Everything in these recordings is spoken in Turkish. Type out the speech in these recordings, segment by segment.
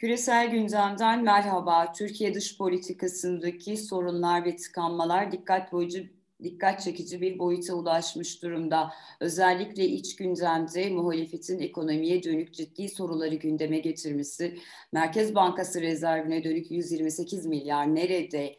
Küresel gündemden merhaba. Türkiye dış politikasındaki sorunlar ve tıkanmalar dikkat boyucu dikkat çekici bir boyuta ulaşmış durumda. Özellikle iç gündemde muhalefetin ekonomiye dönük ciddi soruları gündeme getirmesi, Merkez Bankası rezervine dönük 128 milyar nerede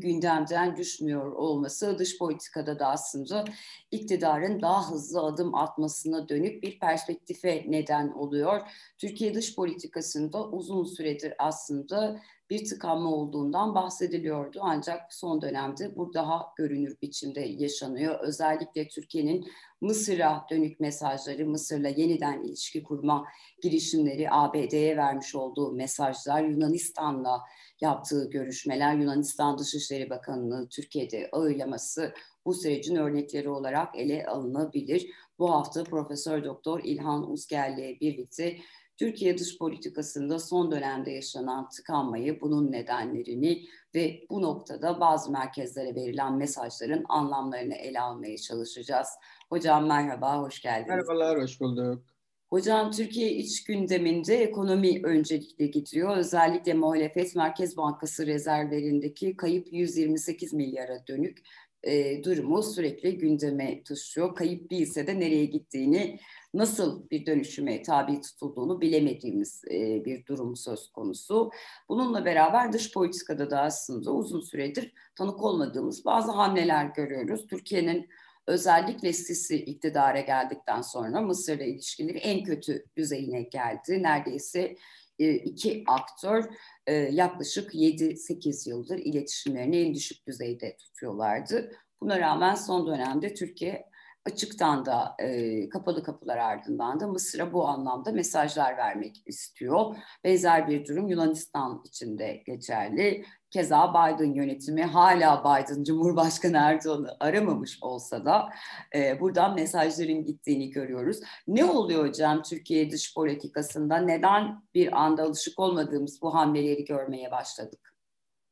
gündemden düşmüyor olması dış politikada da aslında iktidarın daha hızlı adım atmasına dönük bir perspektife neden oluyor. Türkiye dış politikasında uzun süredir aslında bir tıkanma olduğundan bahsediliyordu. Ancak son dönemde bu daha görünür biçimde yaşanıyor. Özellikle Türkiye'nin Mısır'a dönük mesajları, Mısır'la yeniden ilişki kurma girişimleri, ABD'ye vermiş olduğu mesajlar, Yunanistan'la yaptığı görüşmeler, Yunanistan Dışişleri Bakanı'nın Türkiye'de ağırlaması bu sürecin örnekleri olarak ele alınabilir. Bu hafta Profesör Doktor İlhan Uzgel ile birlikte Türkiye dış politikasında son dönemde yaşanan tıkanmayı, bunun nedenlerini ve bu noktada bazı merkezlere verilen mesajların anlamlarını ele almaya çalışacağız. Hocam merhaba, hoş geldiniz. Merhabalar, hoş bulduk. Hocam Türkiye iç gündeminde ekonomi öncelikle gidiyor. Özellikle muhalefet Merkez Bankası rezervlerindeki kayıp 128 milyara dönük e, durumu sürekli gündeme taşıyor. Kayıp değilse de nereye gittiğini, nasıl bir dönüşüme tabi tutulduğunu bilemediğimiz e, bir durum söz konusu. Bununla beraber dış politikada da aslında uzun süredir tanık olmadığımız bazı hamleler görüyoruz. Türkiye'nin özellikle Sisi iktidara geldikten sonra Mısır'la ilişkileri en kötü düzeyine geldi. Neredeyse e, iki aktör e, yaklaşık 7-8 yıldır iletişimlerini en düşük düzeyde tutuyorlardı. Buna rağmen son dönemde Türkiye açıktan da e, kapalı kapılar ardından da Mısır'a bu anlamda mesajlar vermek istiyor. Benzer bir durum Yunanistan için de geçerli. Keza Biden yönetimi hala Biden Cumhurbaşkanı Erdoğan'ı aramamış olsa da e, buradan mesajların gittiğini görüyoruz. Ne oluyor hocam Türkiye dış politikasında? Neden bir anda alışık olmadığımız bu hamleleri görmeye başladık?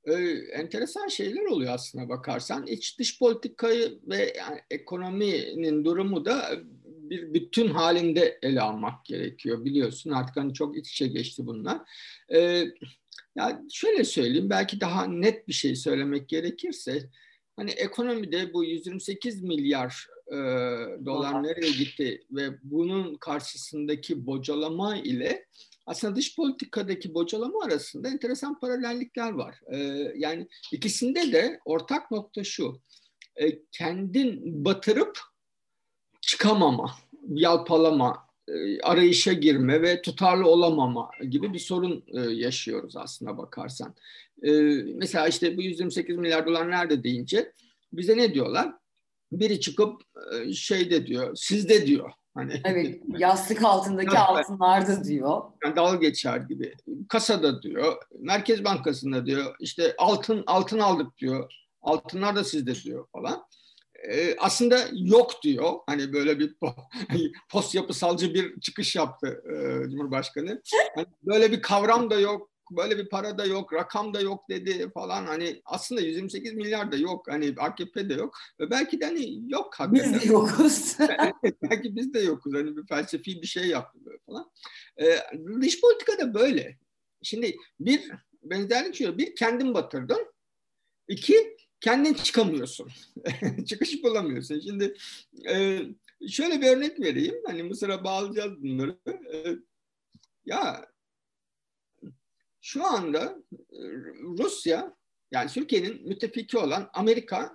Ee, enteresan şeyler oluyor aslına bakarsan. İç dış politikayı ve yani ekonominin durumu da bir bütün halinde ele almak gerekiyor biliyorsun. Artık hani çok iç içe geçti bunlar. Ee, ya şöyle söyleyeyim belki daha net bir şey söylemek gerekirse hani ekonomide bu 128 milyar e, dolar nereye gitti ve bunun karşısındaki bocalama ile aslında dış politikadaki bocalama arasında enteresan paralellikler var. E, yani ikisinde de ortak nokta şu. E, kendin batırıp çıkamama, yalpalama, e, arayışa girme ve tutarlı olamama gibi bir sorun e, yaşıyoruz aslında bakarsan. E, mesela işte bu 128 milyar dolar nerede deyince bize ne diyorlar? Biri çıkıp şeyde diyor, sizde diyor. Hani evet, yastık altındaki altınlarda diyor. Yani dalga geçer gibi. Kasada diyor, Merkez Bankası'nda diyor, işte altın altın aldık diyor, altınlar da sizde diyor falan e, aslında yok diyor. Hani böyle bir post yapısalcı bir çıkış yaptı e, Cumhurbaşkanı. Hani böyle bir kavram da yok, böyle bir para da yok, rakam da yok dedi falan. Hani aslında 128 milyar da yok. Hani AKP de yok. Ve belki de hani yok hakikaten. Biz de yokuz. belki biz de yokuz. Hani bir felsefi bir şey yaptı böyle falan. E, dış politika da böyle. Şimdi bir benzerlik şu. Bir kendin batırdın. İki kendin çıkamıyorsun. Çıkış bulamıyorsun. Şimdi e, şöyle bir örnek vereyim. Hani Mısır'a bağlayacağız bunları. E, ya şu anda e, Rusya yani Türkiye'nin müttefiki olan Amerika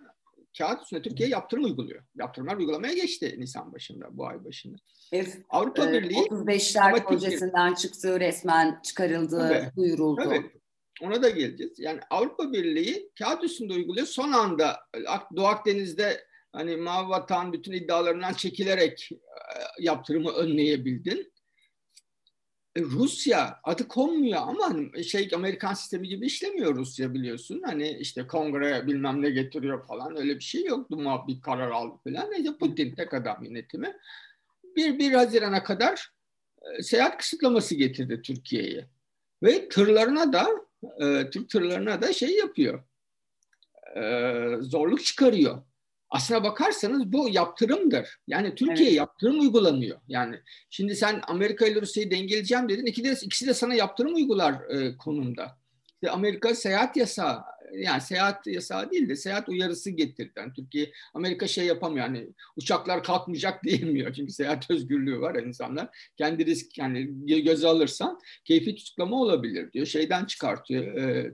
kağıt üstünde Türkiye yaptırım uyguluyor. Yaptırımlar uygulamaya geçti Nisan başında, bu ay başında. Evet, Avrupa e, Birliği 35'ler projesinden çıktığı resmen çıkarıldı, tabii, duyuruldu. Tabii. Ona da geleceğiz. Yani Avrupa Birliği kağıt üstünde uyguluyor. Son anda Doğu Akdeniz'de hani Mavi Vatan bütün iddialarından çekilerek e, yaptırımı önleyebildin. E, Rusya adı konmuyor ama hani şey Amerikan sistemi gibi işlemiyor Rusya biliyorsun. Hani işte kongre bilmem ne getiriyor falan öyle bir şey yok. Duma bir karar aldı falan. Neyse Putin tek adam yönetimi. Bir, bir Haziran'a kadar e, seyahat kısıtlaması getirdi Türkiye'ye. Ve tırlarına da e, Türk tırlarına da şey yapıyor. E, zorluk çıkarıyor. Aslına bakarsanız bu yaptırımdır. Yani Türkiye evet. yaptırım uygulanıyor. Yani şimdi sen Amerika ile Rusya'yı dengeleyeceğim dedin. İkisi de, ikisi de sana yaptırım uygular e, konumda. İşte Amerika seyahat yasağı yani seyahat yasağı değil de seyahat uyarısı getirdi. Yani Türkiye, Amerika şey yapamıyor yani uçaklar kalkmayacak diyemiyor. Çünkü seyahat özgürlüğü var insanlar. Kendi risk yani göze alırsan keyfi tutuklama olabilir diyor. Şeyden çıkartıyor. E,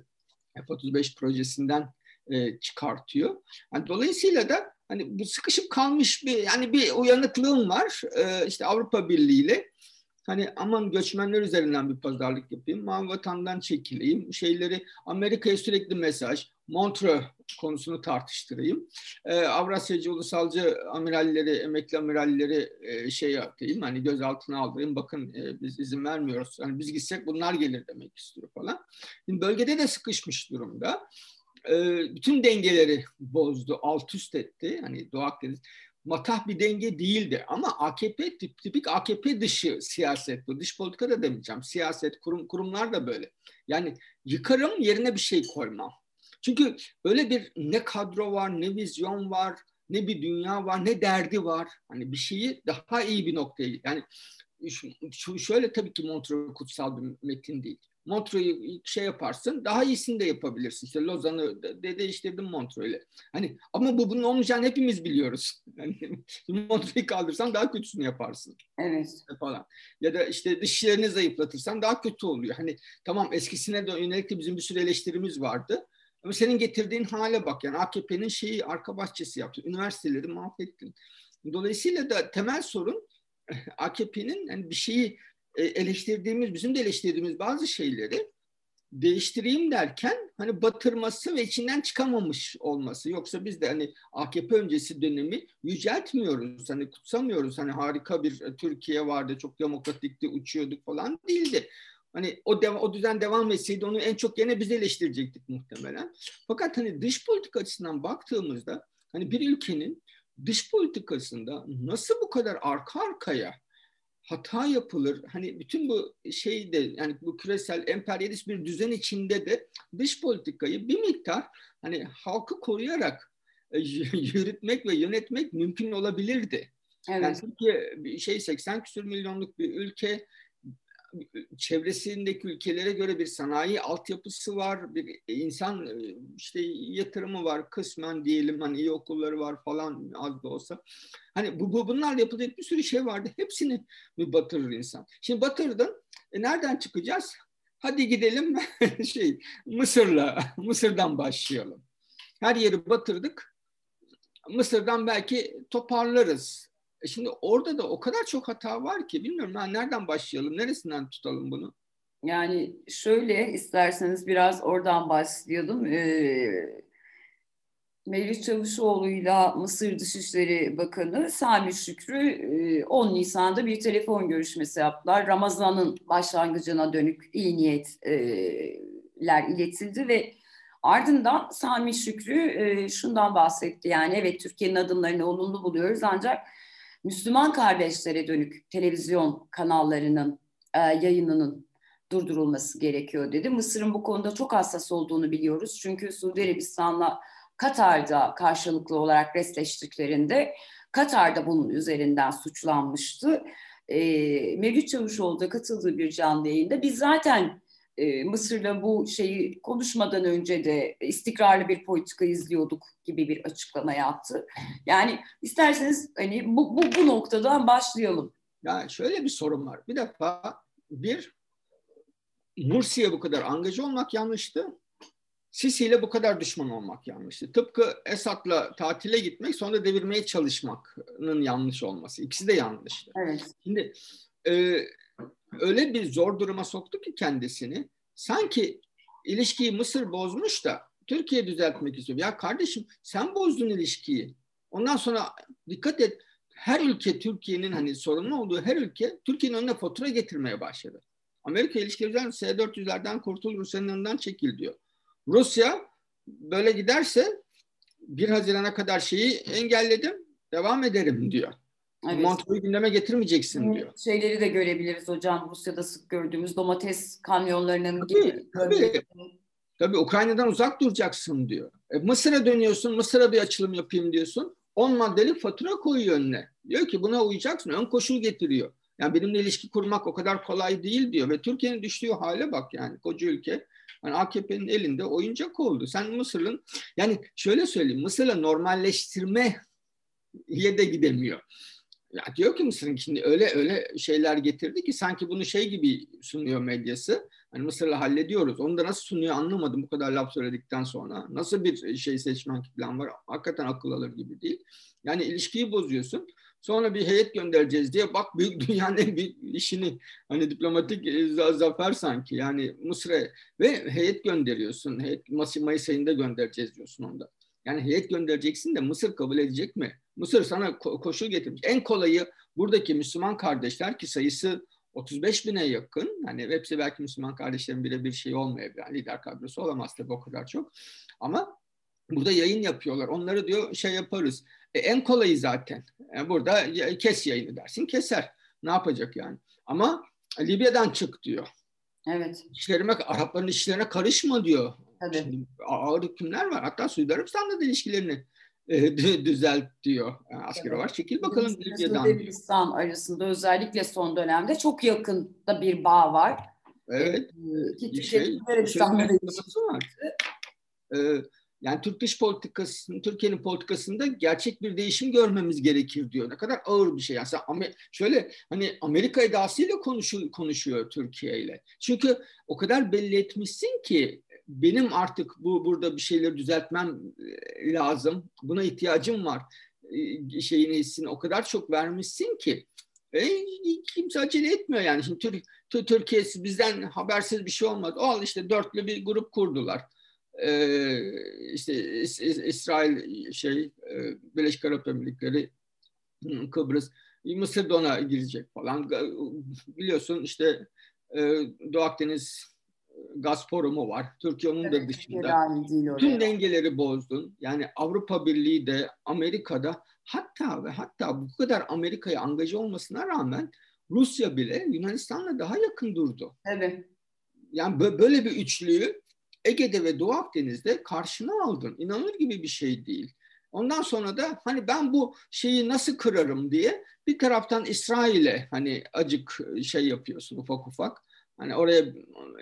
F-35 projesinden e, çıkartıyor. Yani dolayısıyla da hani bu sıkışıp kalmış bir yani bir uyanıklığım var. E, işte Avrupa Birliği ile hani aman göçmenler üzerinden bir pazarlık yapayım, mavi vatandan çekileyim, şeyleri Amerika'ya sürekli mesaj, Montreux konusunu tartıştırayım. Ee, Avrasyacı ulusalcı amiralleri, emekli amiralleri e, şey atayım, hani gözaltına aldırayım, bakın e, biz izin vermiyoruz, hani biz gitsek bunlar gelir demek istiyor falan. Şimdi bölgede de sıkışmış durumda. Ee, bütün dengeleri bozdu, alt üst etti. Hani Doğu Akdeniz matah bir denge değildi. Ama AKP tip, tipik AKP dışı siyaset bu. Dış politika da demeyeceğim. Siyaset, kurum, kurumlar da böyle. Yani yıkarım yerine bir şey koymam. Çünkü öyle bir ne kadro var, ne vizyon var, ne bir dünya var, ne derdi var. Hani bir şeyi daha iyi bir noktaya yani şu, şöyle tabii ki Montreux kutsal bir metin değil. Montreux'u şey yaparsın daha iyisini de yapabilirsin. İşte Lozan'ı de değiştirdim Montreux'le. Hani ama bu bunun olmayacağını hepimiz biliyoruz. Yani Montreux'u kaldırsan daha kötüsünü yaparsın. Evet. Falan. Ya da işte dışlarını zayıflatırsan daha kötü oluyor. Hani tamam eskisine de yönelik de bizim bir sürü eleştirimiz vardı. Ama senin getirdiğin hale bak yani AKP'nin şeyi arka bahçesi yaptı. Üniversiteleri mahvettin. Dolayısıyla da temel sorun AKP'nin yani bir şeyi eleştirdiğimiz, bizim de eleştirdiğimiz bazı şeyleri değiştireyim derken hani batırması ve içinden çıkamamış olması. Yoksa biz de hani AKP öncesi dönemi yüceltmiyoruz. Hani kutsamıyoruz. Hani harika bir e, Türkiye vardı, çok demokratikti, uçuyorduk falan değildi. Hani o dev, o düzen devam etseydi onu en çok yine biz eleştirecektik muhtemelen. Fakat hani dış politika açısından baktığımızda hani bir ülkenin dış politikasında nasıl bu kadar arka arkaya hata yapılır. Hani bütün bu şeyde yani bu küresel emperyalist bir düzen içinde de dış politikayı bir miktar hani halkı koruyarak e, yürütmek ve yönetmek mümkün olabilirdi. Evet. Yani Türkiye şey 80 küsur milyonluk bir ülke çevresindeki ülkelere göre bir sanayi altyapısı var, bir insan e, işte yatırımı var kısmen diyelim hani iyi okulları var falan az da olsa. Hani bu, bu bunlarla yapılacak bir sürü şey vardı. Hepsini mi batırır insan? Şimdi batırdın. E nereden çıkacağız? Hadi gidelim şey Mısır'la Mısır'dan başlayalım. Her yeri batırdık. Mısır'dan belki toparlarız e şimdi orada da o kadar çok hata var ki bilmiyorum ben nereden başlayalım, neresinden tutalım bunu? Yani şöyle isterseniz biraz oradan başlayalım. Ee, Mevlüt Çavuşoğlu'yla Mısır Dışişleri Bakanı Sami Şükrü 10 e, Nisan'da bir telefon görüşmesi yaptılar. Ramazan'ın başlangıcına dönük iyi niyetler iletildi ve ardından Sami Şükrü e, şundan bahsetti. Yani evet Türkiye'nin adımlarını olumlu buluyoruz ancak Müslüman kardeşlere dönük televizyon kanallarının e, yayınının durdurulması gerekiyor dedi. Mısır'ın bu konuda çok hassas olduğunu biliyoruz. Çünkü Suudi Arabistan'la Katar'da karşılıklı olarak restleştiklerinde Katar'da bunun üzerinden suçlanmıştı. E, Mevlüt Çavuşoğlu da katıldığı bir canlı yayında biz zaten e, Mısır'la bu şeyi konuşmadan önce de istikrarlı bir politika izliyorduk gibi bir açıklama yaptı. Yani isterseniz hani bu, bu, bu noktadan başlayalım. Yani şöyle bir sorun var. Bir defa bir Mursi'ye bu kadar angajı olmak yanlıştı. Sisi ile bu kadar düşman olmak yanlıştı. Tıpkı Esad'la tatile gitmek sonra devirmeye çalışmanın yanlış olması. İkisi de yanlıştı. Evet. Şimdi e, öyle bir zor duruma soktu ki kendisini. Sanki ilişkiyi Mısır bozmuş da Türkiye düzeltmek istiyor. Ya kardeşim sen bozdun ilişkiyi. Ondan sonra dikkat et her ülke Türkiye'nin hani sorunlu olduğu her ülke Türkiye'nin önüne fatura getirmeye başladı. Amerika ilişkilerden S-400'lerden kurtul Rusya'nın yanından çekil diyor. Rusya böyle giderse 1 Haziran'a kadar şeyi engelledim devam ederim diyor. Evet. Montreux'u gündeme getirmeyeceksin diyor. Şeyleri de görebiliriz hocam. Rusya'da sık gördüğümüz domates kamyonlarının tabii, gibi. Tabii. tabii Ukrayna'dan uzak duracaksın diyor. E, Mısır'a dönüyorsun. Mısır'a bir açılım yapayım diyorsun. 10 maddelik fatura koyuyor önüne. Diyor ki buna uyacaksın. Ön koşul getiriyor. Yani benimle ilişki kurmak o kadar kolay değil diyor ve Türkiye'nin düştüğü hale bak yani koca ülke. Yani AKP'nin elinde oyuncak oldu. Sen Mısır'ın yani şöyle söyleyeyim Mısır'la normalleştirmeye de gidemiyor. Ya diyor ki Mısır'ın şimdi öyle öyle şeyler getirdi ki sanki bunu şey gibi sunuyor medyası. Hani Mısır'la hallediyoruz. Onu da nasıl sunuyor anlamadım bu kadar laf söyledikten sonra. Nasıl bir şey seçmen kitlem var? Hakikaten akıl alır gibi değil. Yani ilişkiyi bozuyorsun. Sonra bir heyet göndereceğiz diye bak büyük dünyanın en büyük işini hani diplomatik e, zafer sanki yani Mısır'a ve heyet gönderiyorsun. Heyet Mayıs ayında göndereceğiz diyorsun onda. Yani heyet göndereceksin de Mısır kabul edecek mi? Mısır sana ko- koşul getirmiş. En kolayı buradaki Müslüman kardeşler ki sayısı 35 bine yakın. Hani hepsi belki Müslüman kardeşlerin bile bir şey olmayabilir. Yani lider kadrosu olamaz tabii o kadar çok. Ama burada yayın yapıyorlar. Onları diyor şey yaparız. E, en kolayı zaten. Yani burada kes yayını dersin keser. Ne yapacak yani? Ama Libya'dan çık diyor. Evet. İşlerime, Arapların işlerine karışma diyor. Tabii. Şimdi ağır hükümler var. Hatta Suudi Arabistan'da da ilişkilerini e, düzelt diyor. Yani askeri evet. var. Çekil bakalım Libya'dan. Suudi arasında özellikle son dönemde çok yakında bir bağ var. Evet. Ee, bir şey, şey, var. Ee, yani Türk dış politikasının, Türkiye'nin politikasında gerçek bir değişim görmemiz gerekir diyor. Ne kadar ağır bir şey. Yani şöyle hani Amerika edasıyla konuşuyor, konuşuyor Türkiye ile. Çünkü o kadar belli etmişsin ki benim artık bu burada bir şeyleri düzeltmem e, lazım. Buna ihtiyacım var. E, şeyini hissin o kadar çok vermişsin ki e, kimse acele etmiyor yani. Şimdi Türk, Türkiye bizden habersiz bir şey olmaz. O al işte dörtlü bir grup kurdular e, işte İsrail şey e, Birleşik Arap Emirlikleri Kıbrıs Mısır da ona girecek falan biliyorsun işte Doğu Akdeniz gaz forumu var. Türkiye onun evet, da dışında. Tüm dengeleri bozdun. Yani Avrupa Birliği de Amerika'da hatta ve hatta bu kadar Amerika'ya angaja olmasına rağmen Rusya bile Yunanistan'la daha yakın durdu. Evet. Yani böyle bir üçlüyü Ege'de ve Doğu Akdeniz'de karşına aldın. İnanılır gibi bir şey değil. Ondan sonra da hani ben bu şeyi nasıl kırarım diye bir taraftan İsrail'e hani acık şey yapıyorsun ufak ufak. Hani oraya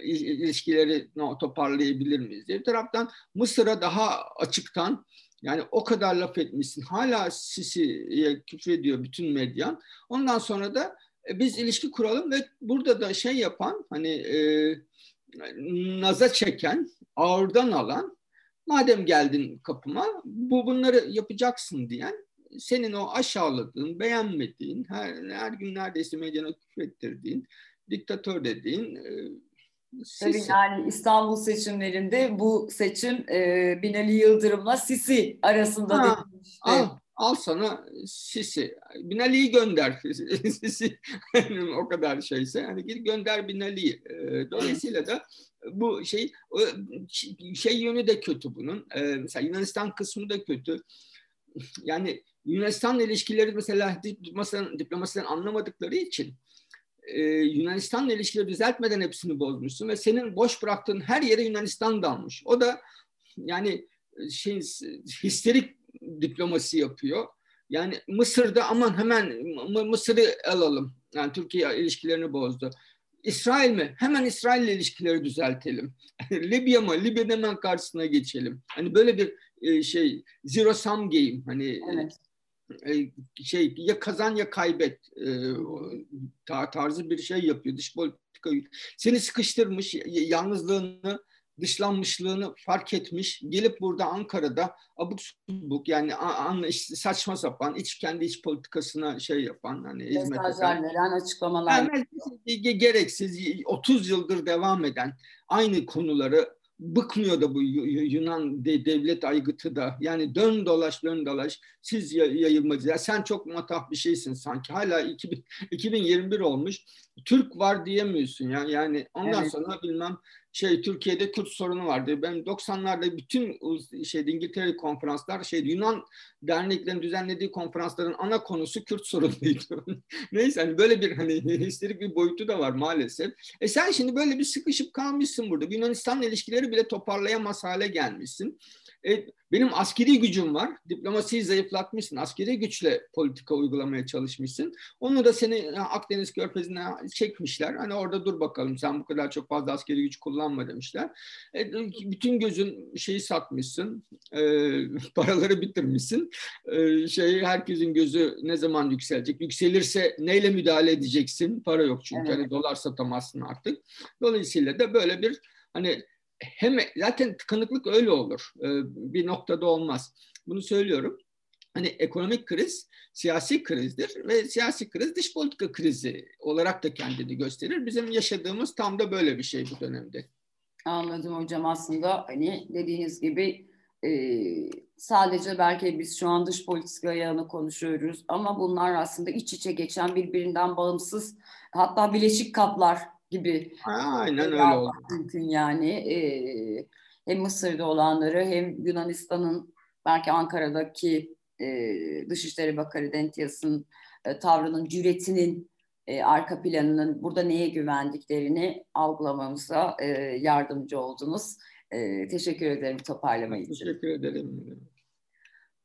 ilişkileri toparlayabilir miyiz diye. Bir taraftan Mısır'a daha açıktan yani o kadar laf etmişsin. Hala Sisi'ye küfrediyor bütün medyan. Ondan sonra da e, biz ilişki kuralım ve burada da şey yapan hani e, naza çeken, ağırdan alan, madem geldin kapıma bu bunları yapacaksın diyen, senin o aşağıladığın, beğenmediğin, her, her gün neredeyse medyana küfrettirdiğin, diktatör dediğin e, Tabii yani İstanbul seçimlerinde bu seçim e, Binali Yıldırım'la Sisi arasında ha, al, al sana Sisi. Binali'yi gönder. Sisi o kadar şeyse. Hani gir gönder Binali'yi. E, dolayısıyla da bu şey şey yönü de kötü bunun. E, mesela Yunanistan kısmı da kötü. Yani Yunanistan ilişkileri mesela diplomasiden, diplomasiden anlamadıkları için e, Yunanistan'la ilişkileri düzeltmeden hepsini bozmuşsun ve senin boş bıraktığın her yere Yunanistan dalmış. O da yani şey histerik diplomasi yapıyor. Yani Mısır'da aman hemen Mısır'ı alalım. Yani Türkiye ilişkilerini bozdu. İsrail mi? Hemen İsrail ile ilişkileri düzeltelim. Libya mı? Libya'da hemen karşısına geçelim. Hani böyle bir e, şey zero sum game. Hani evet. E, şey ya kazan ya kaybet e, tarzı bir şey yapıyor dış politika. Seni sıkıştırmış, yalnızlığını dışlanmışlığını fark etmiş. Gelip burada Ankara'da abuk subuk yani an, işte saçma sapan iç kendi iç politikasına şey yapan hani hizmet eden. veren açıklamalar. Yani, gereksiz 30 yıldır devam eden aynı konuları bıkmıyor da bu Yunan devlet aygıtı da. Yani dön dolaş dön dolaş siz yayılmacılar. Sen çok matah bir şeysin sanki. Hala 2000, 2021 olmuş. Türk var diyemiyorsun ya. Yani ondan evet. sonra bilmem şey Türkiye'de Kürt sorunu vardı. Ben 90'larda bütün şey İngiltere konferanslar şey Yunan derneklerin düzenlediği konferansların ana konusu Kürt sorunuydu. Neyse hani böyle bir hani histerik bir boyutu da var maalesef. E sen şimdi böyle bir sıkışıp kalmışsın burada. Yunanistan'la ilişkileri bile toparlayamaz hale gelmişsin. E, benim askeri gücüm var. Diplomasiyi zayıflatmışsın. Askeri güçle politika uygulamaya çalışmışsın. Onu da seni Akdeniz Körfezi'ne çekmişler. Hani orada dur bakalım sen bu kadar çok fazla askeri güç kullanma demişler. E, bütün gözün şeyi satmışsın. E, paraları bitirmişsin. E, şey herkesin gözü ne zaman yükselecek? Yükselirse neyle müdahale edeceksin? Para yok çünkü. Evet. Hani dolar satamazsın artık. Dolayısıyla da böyle bir hani hem zaten tıkanıklık öyle olur. Ee, bir noktada olmaz. Bunu söylüyorum. Hani ekonomik kriz siyasi krizdir ve siyasi kriz dış politika krizi olarak da kendini gösterir. Bizim yaşadığımız tam da böyle bir şey bu dönemde. Anladım hocam aslında hani dediğiniz gibi e, sadece belki biz şu an dış politika yanı konuşuyoruz ama bunlar aslında iç içe geçen birbirinden bağımsız hatta bileşik kaplar gibi. Aynen öyle oldu. Mümkün yani. E, hem Mısır'da olanları hem Yunanistan'ın belki Ankara'daki e, Dışişleri Bakanı Dentias'ın e, tavrının, cüretinin e, arka planının burada neye güvendiklerini algılamamıza e, yardımcı oldunuz. E, teşekkür ederim toparlamayı için. Teşekkür ederim.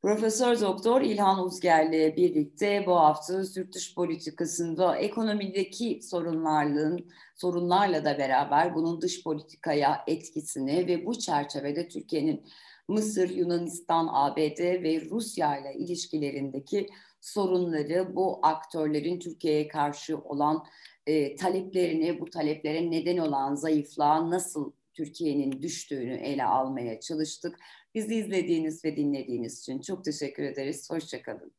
Profesör Doktor İlhan Uzger'le birlikte bu hafta Türk dış politikasında ekonomideki sorunlarlığın sorunlarla da beraber bunun dış politikaya etkisini ve bu çerçevede Türkiye'nin Mısır, Yunanistan, ABD ve Rusya ile ilişkilerindeki sorunları bu aktörlerin Türkiye'ye karşı olan e, taleplerini, bu taleplere neden olan zayıflığa nasıl Türkiye'nin düştüğünü ele almaya çalıştık. Bizi izlediğiniz ve dinlediğiniz için çok teşekkür ederiz. Hoşçakalın.